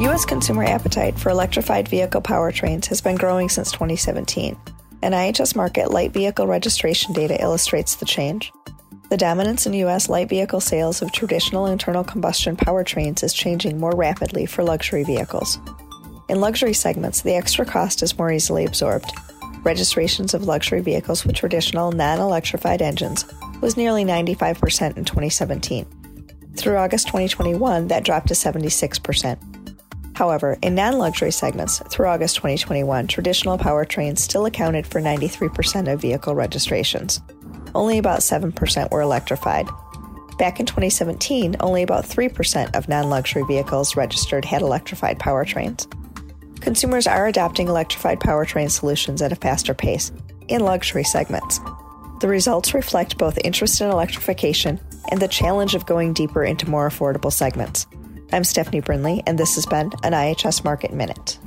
U.S. consumer appetite for electrified vehicle powertrains has been growing since 2017, and IHS Markit light vehicle registration data illustrates the change. The dominance in U.S. light vehicle sales of traditional internal combustion powertrains is changing more rapidly for luxury vehicles. In luxury segments, the extra cost is more easily absorbed. Registrations of luxury vehicles with traditional non electrified engines was nearly 95% in 2017. Through August 2021, that dropped to 76%. However, in non luxury segments, through August 2021, traditional powertrains still accounted for 93% of vehicle registrations. Only about 7% were electrified. Back in 2017, only about 3% of non luxury vehicles registered had electrified powertrains. Consumers are adopting electrified powertrain solutions at a faster pace in luxury segments. The results reflect both interest in electrification and the challenge of going deeper into more affordable segments. I'm Stephanie Brinley, and this has been an IHS Markit Minute.